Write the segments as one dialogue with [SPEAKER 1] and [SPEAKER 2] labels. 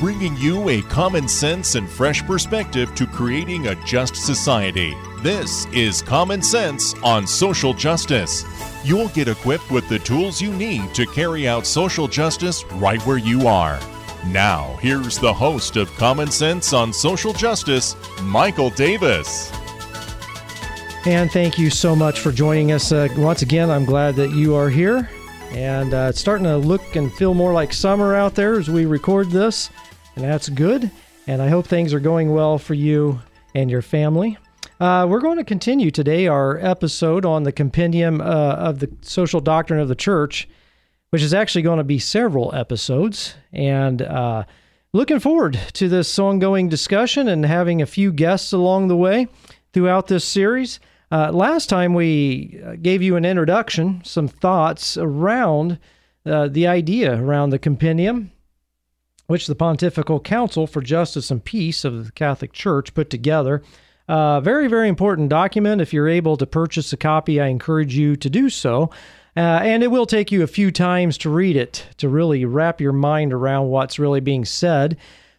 [SPEAKER 1] Bringing you a common sense and fresh perspective to creating a just society. This is Common Sense on Social Justice. You'll get equipped with the tools you need to carry out social justice right where you are. Now, here's the host of Common Sense on Social Justice, Michael Davis.
[SPEAKER 2] And thank you so much for joining us. Uh, once again, I'm glad that you are here. And uh, it's starting to look and feel more like summer out there as we record this. That's good. And I hope things are going well for you and your family. Uh, we're going to continue today our episode on the compendium uh, of the social doctrine of the church, which is actually going to be several episodes. And uh, looking forward to this ongoing discussion and having a few guests along the way throughout this series. Uh, last time we uh, gave you an introduction, some thoughts around uh, the idea around the compendium, which the Pontifical Council for Justice and Peace of the Catholic Church put together. Uh, very, very important document. If you're able to purchase a copy, I encourage you to do so. Uh, and it will take you a few times to read it to really wrap your mind around what's really being said.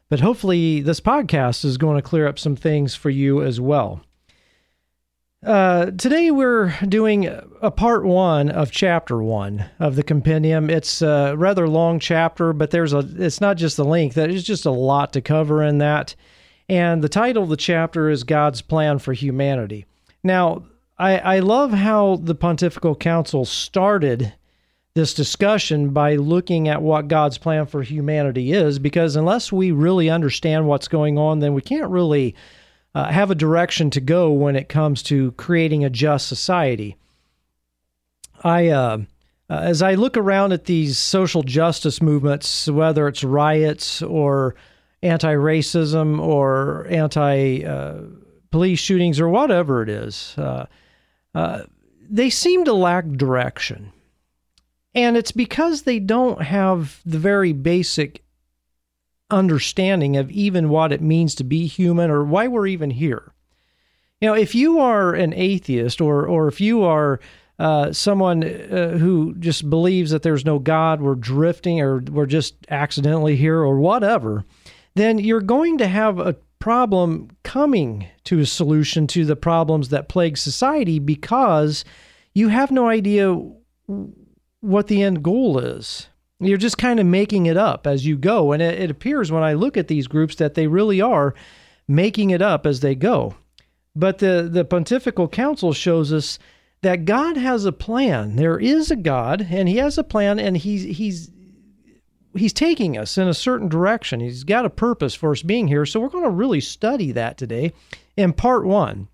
[SPEAKER 2] But hopefully, this podcast is going to clear up some things for you as well. Uh, today we're doing a part one of chapter one of the compendium. It's a rather long chapter, but there's a. It's not just the length; there's just a lot to cover in that. And the title of the chapter is God's Plan for Humanity. Now, I, I love how the Pontifical Council started this discussion by looking at what God's plan for humanity is, because unless we really understand what's going on, then we can't really uh, have a direction to go when it comes to creating a just society. I, uh, uh, as I look around at these social justice movements, whether it's riots or anti racism or anti uh, police shootings or whatever it is, uh, uh, they seem to lack direction. And it's because they don't have the very basic understanding of even what it means to be human or why we're even here. You know, if you are an atheist or, or if you are uh, someone uh, who just believes that there's no God, we're drifting or we're just accidentally here or whatever, then you're going to have a problem coming to a solution to the problems that plague society because you have no idea what the end goal is. You're just kind of making it up as you go. And it, it, appears when I look at these groups that they really are making it up as they go. But the, the Pontifical Council shows us that God has a plan. There is a God, and He has a plan, and He's He's he's taking us in a certain direction. He's got a purpose for us being here. So we're going to really study that today in part one,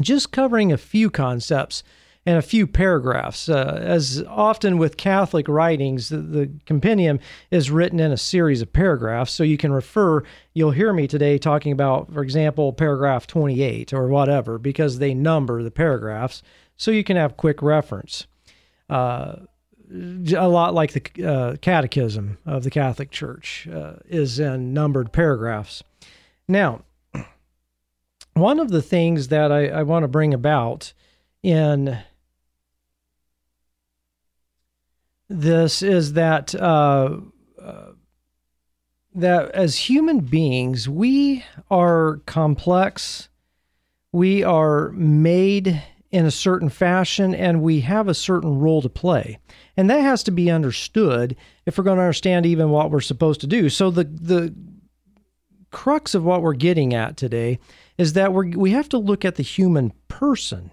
[SPEAKER 2] just covering a few concepts and a few paragraphs. Uh, as often with Catholic writings, the, the, compendium is written in a series of paragraphs. So you can refer, you'll hear me today talking about, for example, paragraph 28 or whatever, because they number the paragraphs. So you can have quick reference. Uh, a lot like the uh, Catechism of the Catholic Church uh, is in numbered paragraphs. Now, one of the things that I, I want to bring about in this is that uh, uh, that as human beings we are complex, we are made in a certain fashion, and we have a certain role to play. And that has to be understood if we're going to understand even what we're supposed to do. So the the crux of what we're getting at today is that we we have to look at the human person.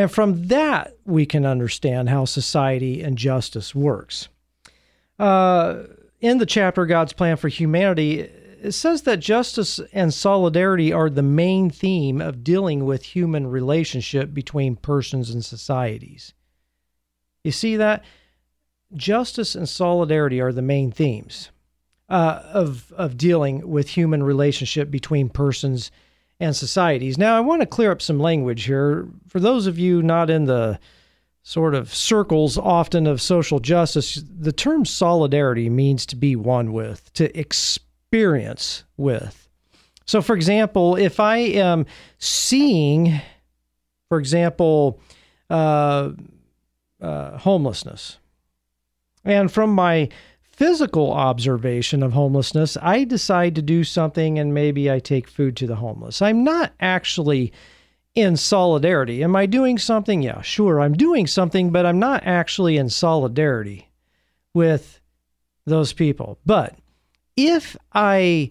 [SPEAKER 2] And from that we can understand how society and justice works. Uh, in the chapter God's Plan for Humanity, it says that justice and solidarity are the main theme of dealing with human relationship between persons and societies. You see that? Justice and solidarity are the main themes uh, of, of dealing with human relationship between persons and societies. Now, I want to clear up some language here. For those of you not in the sort of circles often of social justice, the term solidarity means to be one with, to experience with. So, for example, if I am seeing, for example, uh, uh, homelessness, and from my physical observation of homelessness, I decide to do something and maybe I take food to the homeless. I'm not actually in solidarity. Am I doing something? Yeah, sure, I'm doing something, but I'm not actually in solidarity with those people. But if I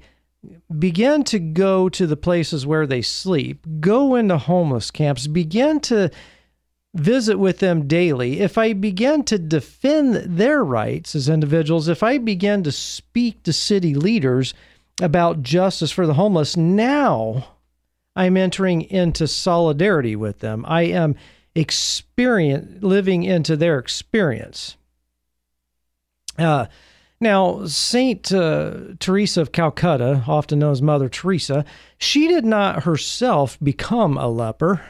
[SPEAKER 2] begin to go to the places where they sleep, go into homeless camps, begin to visit with them daily, if I begin to defend their rights as individuals, if I begin to speak to city leaders about justice for the homeless, now I'm entering into solidarity with them. I am experience living into their experience. Uh, now, Saint uh, Teresa of Calcutta, often known as Mother Teresa, she did not herself become a leper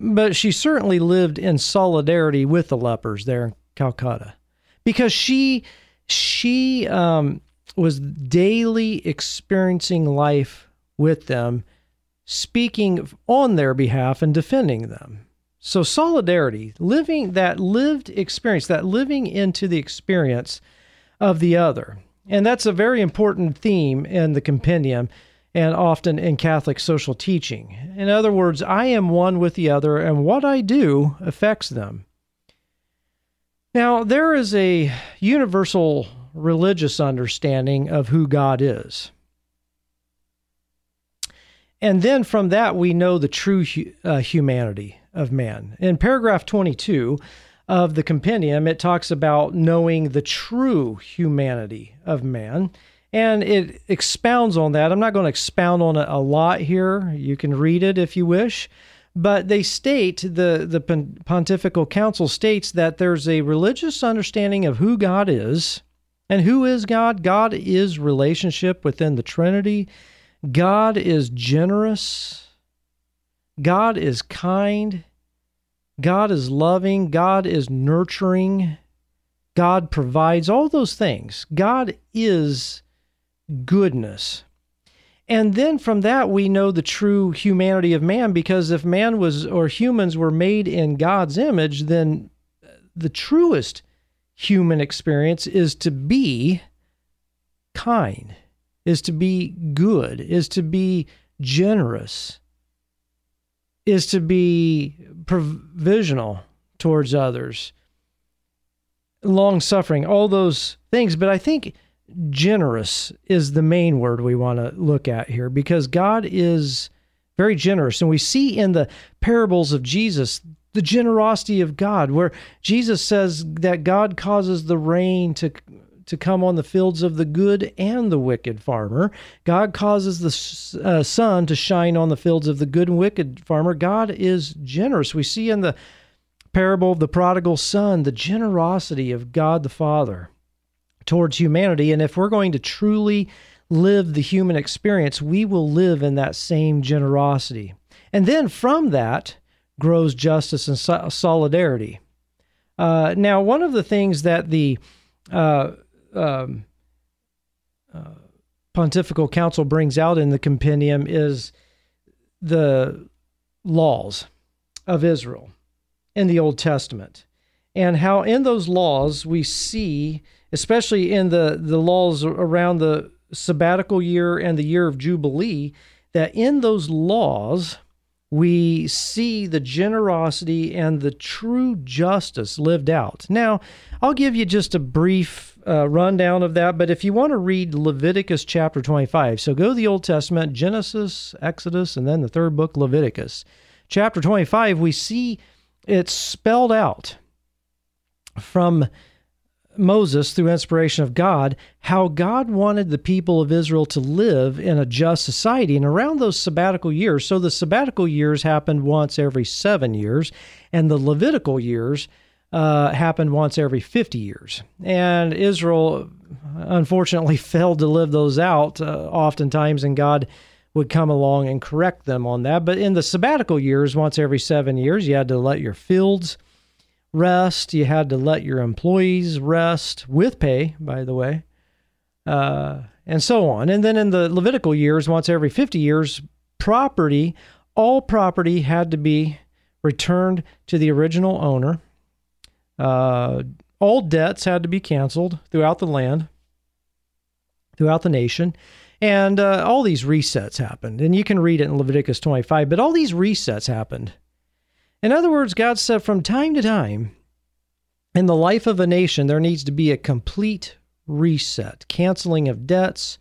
[SPEAKER 2] but she certainly lived in solidarity with the lepers there in Calcutta because she she um, was daily experiencing life with them, speaking on their behalf and defending them. So solidarity, living that lived experience, that living into the experience of the other. And that's a very important theme in the compendium and often in Catholic social teaching. In other words, I am one with the other, and what I do affects them. Now, there is a universal religious understanding of who God is. And then from that, we know the true uh, humanity of man. In paragraph 22 of the compendium, it talks about knowing the true humanity of man and it expounds on that. I'm not going to expound on it a lot here. You can read it if you wish. But they state, the, the Pontifical Council states that there's a religious understanding of who God is. And who is God? God is relationship within the Trinity. God is generous. God is kind. God is loving. God is nurturing. God provides all those things. God is goodness. And then from that, we know the true humanity of man because if man was or humans were made in God's image, then uh, the truest human experience is to be kind, is to be good, is to be generous, is to be provisional towards others, long suffering, all those things. But I think generous is the main word we want to look at here because God is very generous. And we see in the parables of Jesus the generosity of God, where Jesus says that God causes the rain to to come on the fields of the good and the wicked farmer. God causes the uh, sun to shine on the fields of the good and wicked farmer. God is generous. We see in the parable of the prodigal son the generosity of God the Father towards humanity. And if we're going to truly live the human experience, we will live in that same generosity. And then from that grows justice and so- solidarity. Uh, now, one of the things that the uh, um, uh, Pontifical Council brings out in the compendium is the laws of Israel in the Old Testament, and how in those laws we see especially in the, the laws around the sabbatical year and the year of Jubilee, that in those laws, we see the generosity and the true justice lived out. Now, I'll give you just a brief uh, rundown of that, but if you want to read Leviticus chapter 25, so go to the Old Testament, Genesis, Exodus, and then the third book, Leviticus. Chapter 25, we see it spelled out from Moses, through inspiration of God, how God wanted the people of Israel to live in a just society. And around those sabbatical years, so the sabbatical years happened once every seven years, and the Levitical years uh, happened once every 50 years. And Israel, unfortunately, failed to live those out uh, oftentimes, and God would come along and correct them on that. But in the sabbatical years, once every seven years, you had to let your fields rest. You had to let your employees rest with pay, by the way, uh, and so on. And then in the Levitical years, once every 50 years, property, all property had to be returned to the original owner. Uh, all debts had to be canceled throughout the land, throughout the nation. And uh, all these resets happened. And you can read it in Leviticus 25, but all these resets happened. In other words, God said from time to time, in the life of a nation, there needs to be a complete reset, canceling of debts,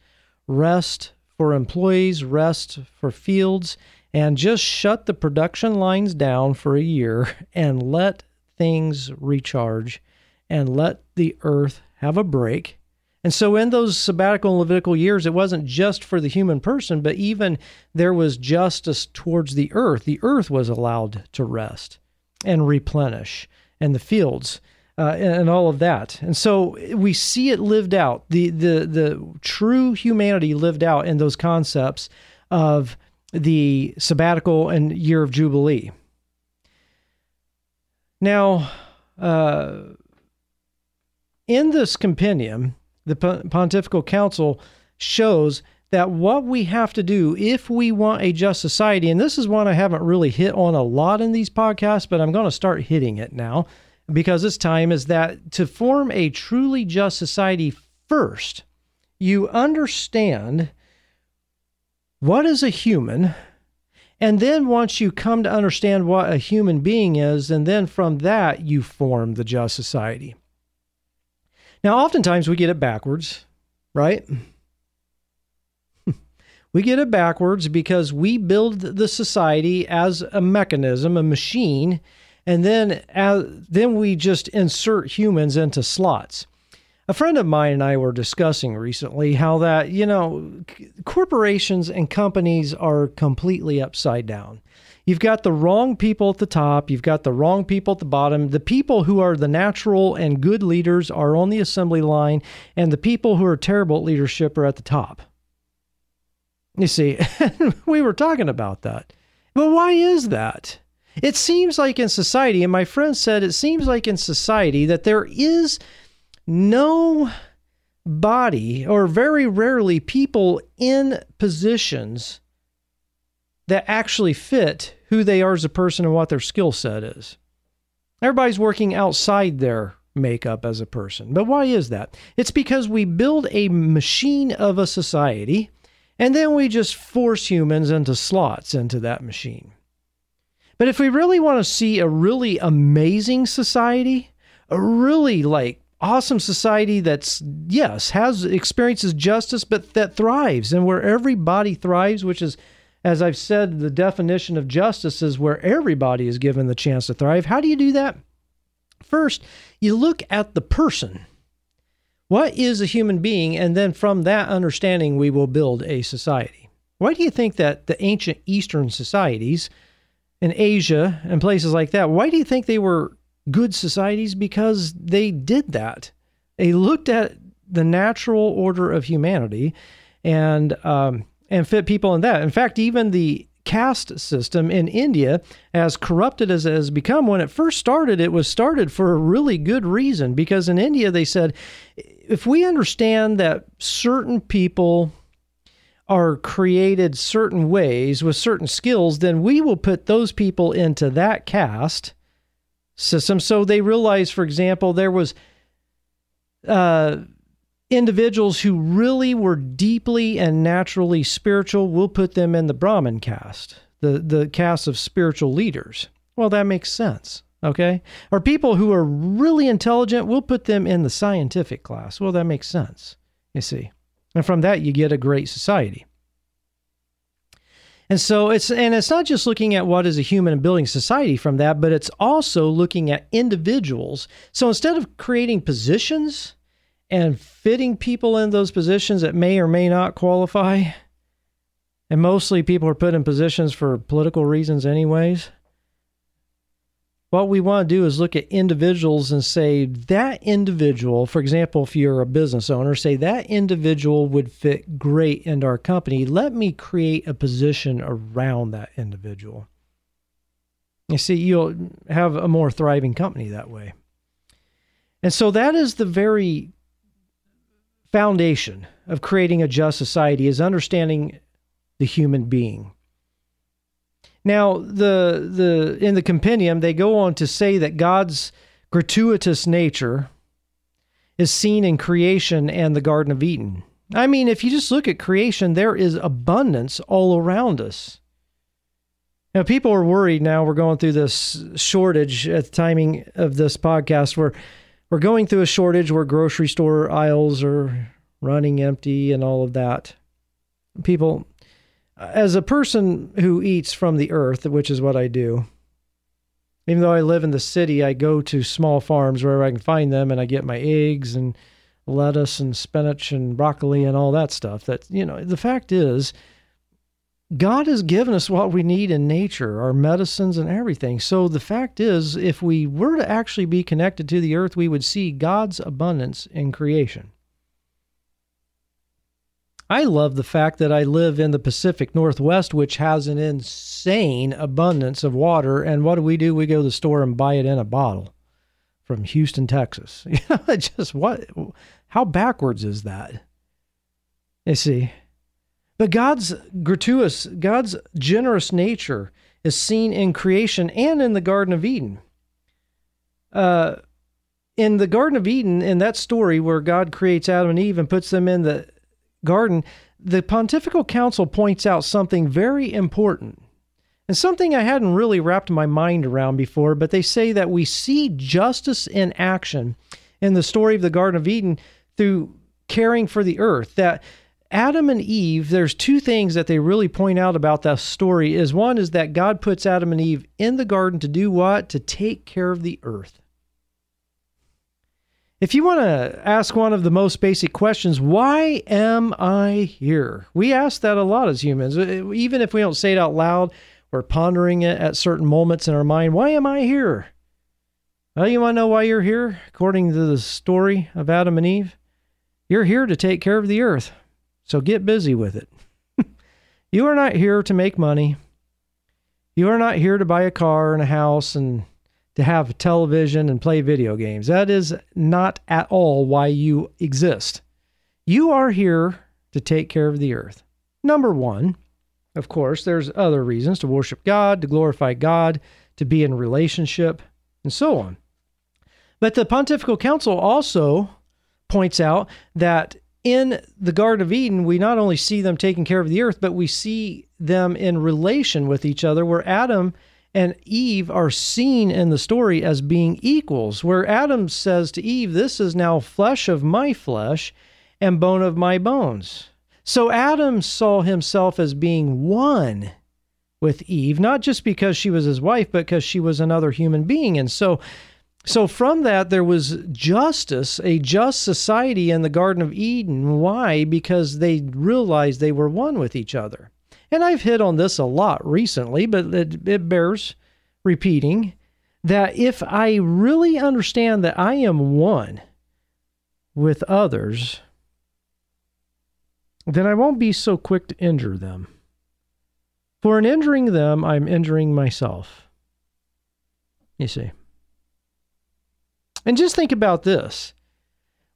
[SPEAKER 2] rest for employees, rest for fields, and just shut the production lines down for a year and let things recharge and let the earth have a break and so, in those sabbatical and Levitical years, it wasn't just for the human person, but even there was justice towards the earth. The earth was allowed to rest and replenish, and the fields. Uh, and, and, all of that. And so we see it lived out, the, the, the true humanity lived out in those concepts of the sabbatical and year of Jubilee. Now, uh, in this compendium, the Pontifical Council shows that what we have to do if we want a just society, and this is one I haven't really hit on a lot in these podcasts, but I'm going to start hitting it now because it's time, is that to form a truly just society first, you understand what is a human. And then once you come to understand what a human being is, and then from that, you form the just society. Now, oftentimes we get it backwards, right? we get it backwards because we build the society as a mechanism, a machine, and then as, then we just insert humans into slots. A friend of mine and I were discussing recently how that, you know, corporations and companies are completely upside down. You've got the wrong people at the top, you've got the wrong people at the bottom. The people who are the natural and good leaders are on the assembly line, and the people who are terrible at leadership are at the top. You see, we were talking about that. But why is that? It seems like in society, and my friend said it seems like in society that there is no body or very rarely people in positions that actually fit who they are as a person and what their skill set is. Everybody's working outside their makeup as a person. But why is that? It's because we build a machine of a society and then we just force humans into slots into that machine. But if we really want to see a really amazing society, a really like awesome society that's yes has experiences justice but that thrives and where everybody thrives which is as I've said, the definition of justice is where everybody is given the chance to thrive. How do you do that? First, you look at the person. What is a human being? And then from that understanding, we will build a society. Why do you think that the ancient Eastern societies in Asia and places like that, why do you think they were good societies? Because they did that. They looked at the natural order of humanity and um, and fit people in that. In fact, even the caste system in India, as corrupted as it has become, when it first started, it was started for a really good reason. Because in India, they said, if we understand that certain people are created certain ways with certain skills, then we will put those people into that caste system. So they realized, for example, there was. Uh, individuals who really were deeply and naturally spiritual, we'll put them in the Brahmin caste, the, the caste of spiritual leaders. Well, that makes sense. Okay. Or people who are really intelligent, we'll put them in the scientific class. Well, that makes sense. You see. And from that, you get a great society. And so it's and it's not just looking at what is a human and building society from that, but it's also looking at individuals. So instead of creating positions and fitting people in those positions that may or may not qualify. And mostly people are put in positions for political reasons, anyways. what we want to do is look at individuals and say that individual, for example, if you're a business owner, say that individual would fit great into our company. Let me create a position around that individual. You see, you'll have a more thriving company that way. And so that is the very foundation of creating a just society is understanding the human being. Now, the the in the compendium they go on to say that God's gratuitous nature is seen in creation and the Garden of Eden. I mean, if you just look at creation, there is abundance all around us. Now, people are worried now we're going through this shortage at the timing of this podcast where we're going through a shortage where grocery store aisles are running empty and all of that. People, as a person who eats from the earth, which is what I do, even though I live in the city, I go to small farms wherever I can find them and I get my eggs and lettuce and spinach and broccoli and all that stuff. That, you know, the fact is, God has given us what we need in nature, our medicines and everything. So the fact is, if we were to actually be connected to the earth, we would see God's abundance in creation. I love the fact that I live in the Pacific Northwest, which has an insane abundance of water. And what do we do? We go to the store and buy it in a bottle from Houston, Texas. You know, just what? How backwards is that? You see, but God's gratuitous, God's generous nature is seen in creation and in the Garden of Eden. Uh, in the Garden of Eden, in that story where God creates Adam and Eve and puts them in the garden, the Pontifical Council points out something very important and something I hadn't really wrapped my mind around before, but they say that we see justice in action in the story of the Garden of Eden through caring for the earth. That Adam and Eve, there's two things that they really point out about that story is one is that God puts Adam and Eve in the garden to do what? To take care of the earth. If you want to ask one of the most basic questions, why am I here? We ask that a lot as humans. Even if we don't say it out loud, we're pondering it at certain moments in our mind. Why am I here? Well, you want to know why you're here? According to the story of Adam and Eve, you're here to take care of the earth. So get busy with it. you are not here to make money. You are not here to buy a car and a house and to have television and play video games. That is not at all why you exist. You are here to take care of the earth. Number one, of course, there's other reasons to worship God, to glorify God, to be in relationship, and so on. But the Pontifical Council also points out that in the Garden of Eden, we not only see them taking care of the earth, but we see them in relation with each other, where Adam and Eve are seen in the story as being equals, where Adam says to Eve, This is now flesh of my flesh and bone of my bones. So Adam saw himself as being one with Eve, not just because she was his wife, but because she was another human being. And so so from that there was justice, a just society in the Garden of Eden. Why? Because they realized they were one with each other. And I've hit on this a lot recently, but it, it bears repeating that if I really understand that I am one with others, then I won't be so quick to injure them. For in injuring them, I'm injuring myself. You see. And just think about this.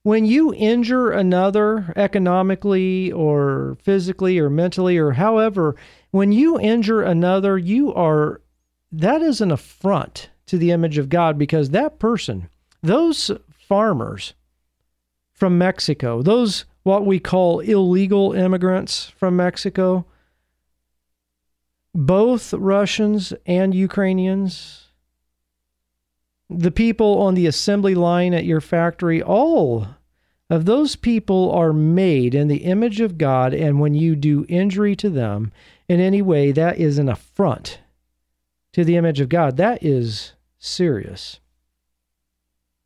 [SPEAKER 2] When you injure another economically or physically or mentally or however, when you injure another, you are, that is an affront to the image of God because that person, those farmers from Mexico, those what we call illegal immigrants from Mexico, both Russians and Ukrainians, the people on the assembly line at your factory, all of those people are made in the image of God, and when you do injury to them in any way, that is an affront to the image of God. That is serious.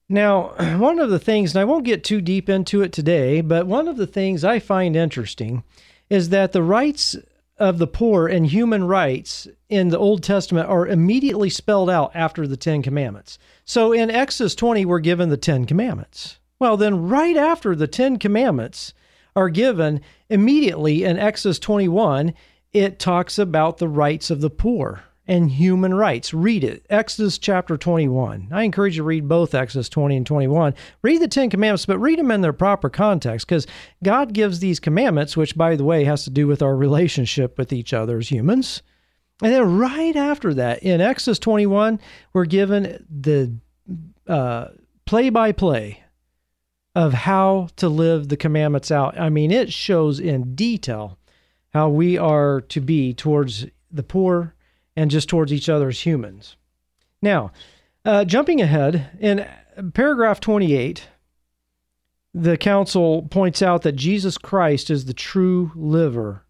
[SPEAKER 2] Now, one of the things, and I won't get too deep into it today, but one of the things I find interesting is that the rights of the poor and human rights in the Old Testament are immediately spelled out after the Ten Commandments. So in Exodus 20, we're given the Ten Commandments. Well, then, right after the Ten Commandments are given, immediately in Exodus 21, it talks about the rights of the poor and human rights. Read it. Exodus chapter 21. I encourage you to read both Exodus 20 and 21. Read the 10 commandments, but read them in their proper context because God gives these commandments, which, by the way, has to do with our relationship with each other as humans. And then right after that, in Exodus 21, we're given the play by play of how to live the commandments out. I mean, it shows in detail how we are to be towards the poor and just towards each other as humans. Now, uh, jumping ahead, in paragraph 28, the council points out that Jesus Christ is the true liver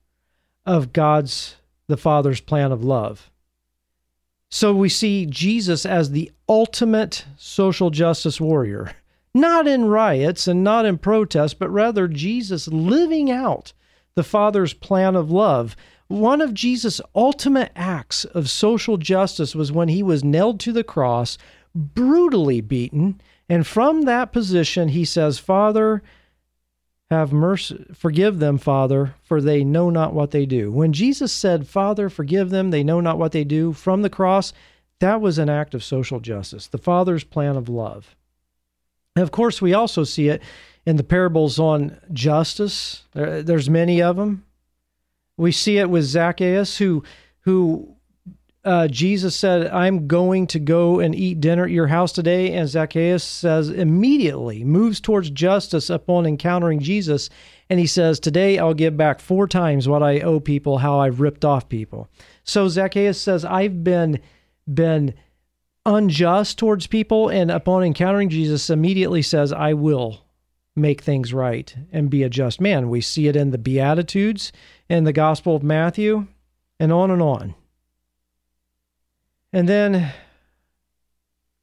[SPEAKER 2] of God's, the Father's plan of love. So we see Jesus as the ultimate social justice warrior, not in riots and not in protests, but rather Jesus living out the Father's plan of love one of Jesus' ultimate acts of social justice was when he was nailed to the cross, brutally beaten, and from that position he says, "Father, have mercy, forgive them, Father, for they know not what they do." When Jesus said, "Father, forgive them, they know not what they do," from the cross, that was an act of social justice, the Father's plan of love. And of course, we also see it in the parables on justice. There's many of them. We see it with Zacchaeus, who who uh, Jesus said, "I'm going to go and eat dinner at your house today," and Zacchaeus says immediately moves towards justice upon encountering Jesus, and he says, "Today I'll give back four times what I owe people, how I've ripped off people." So Zacchaeus says, "I've been been unjust towards people," and upon encountering Jesus, immediately says, "I will." make things right and be a just man. We see it in the Beatitudes, in the Gospel of Matthew, and on and on. And then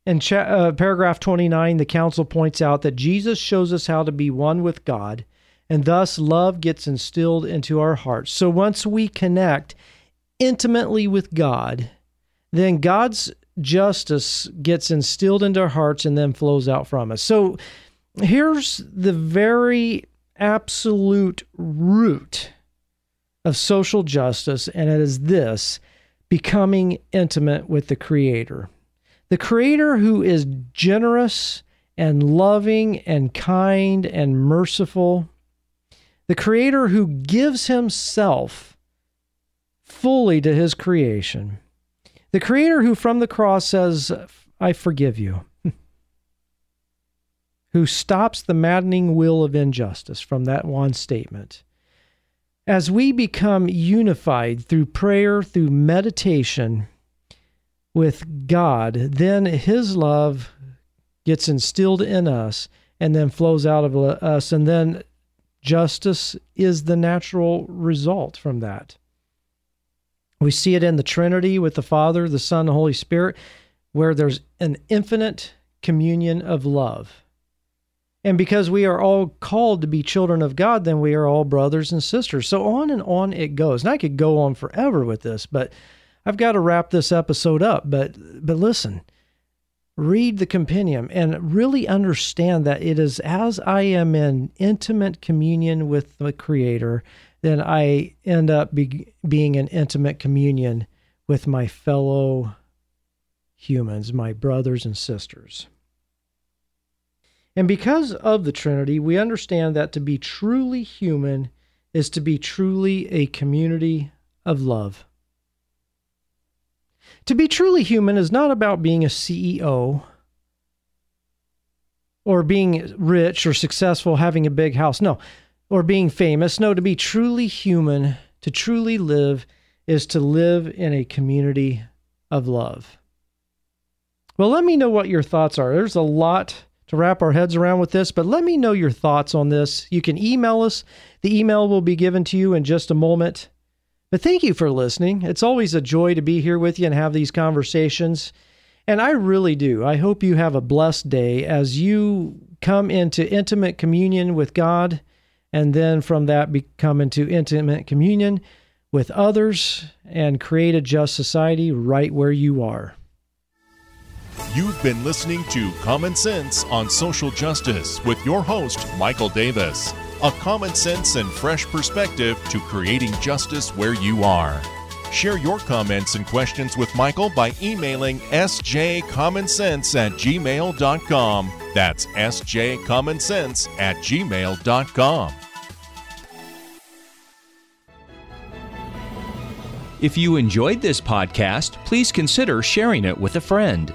[SPEAKER 2] in cha- uh, paragraph 29, the council points out that Jesus shows us how to be one with God, and thus love gets instilled into our hearts. So once we connect intimately with God, then God's justice gets instilled into our hearts and then flows out from us. So here's the very absolute root of social justice, and it is this becoming intimate with the Creator. The Creator who is generous and loving and kind and merciful. The Creator who gives Himself fully to His creation. The Creator who from the cross says, I forgive you who stops the maddening will of injustice from that one statement. As we become unified through prayer, through meditation with God, then His love gets instilled in us and then flows out of us, and then justice is the natural result from that. We see it in the Trinity with the Father, the Son, the Holy Spirit, where there's an infinite communion of love. And because we are all called to be children of God, then we are all brothers and sisters. So on and on it goes. And I could go on forever with this, but I've got to wrap this episode up. But but listen, read the compendium and really understand that it is as I am in intimate communion with the Creator, then I end up be, being in intimate communion with my fellow humans, my brothers and sisters. And because of the Trinity, we understand that to be truly human is to be truly a community of love. To be truly human is not about being a CEO or being rich or successful, having a big house. No, or being famous. No, to be truly human, to truly live, is to live in a community of love. Well, let me know what your thoughts are. There's a lot to wrap our heads around with this, but let me know your thoughts on this. You can email us. The email will be given to you in just a moment. But thank you for listening. It's always a joy to be here with you and have these conversations. And I really do. I hope you have a blessed day as you come into intimate communion with God and then from that become into intimate communion with others and create a just society right where you are.
[SPEAKER 1] You've been listening to Common Sense on Social Justice with your host, Michael Davis. A common sense and fresh perspective to creating justice where you are. Share your comments and questions with Michael by emailing sjcommonsense at gmail.com. That's sjcommonsense at gmail.com.
[SPEAKER 3] If you enjoyed this podcast, please consider sharing it with a friend.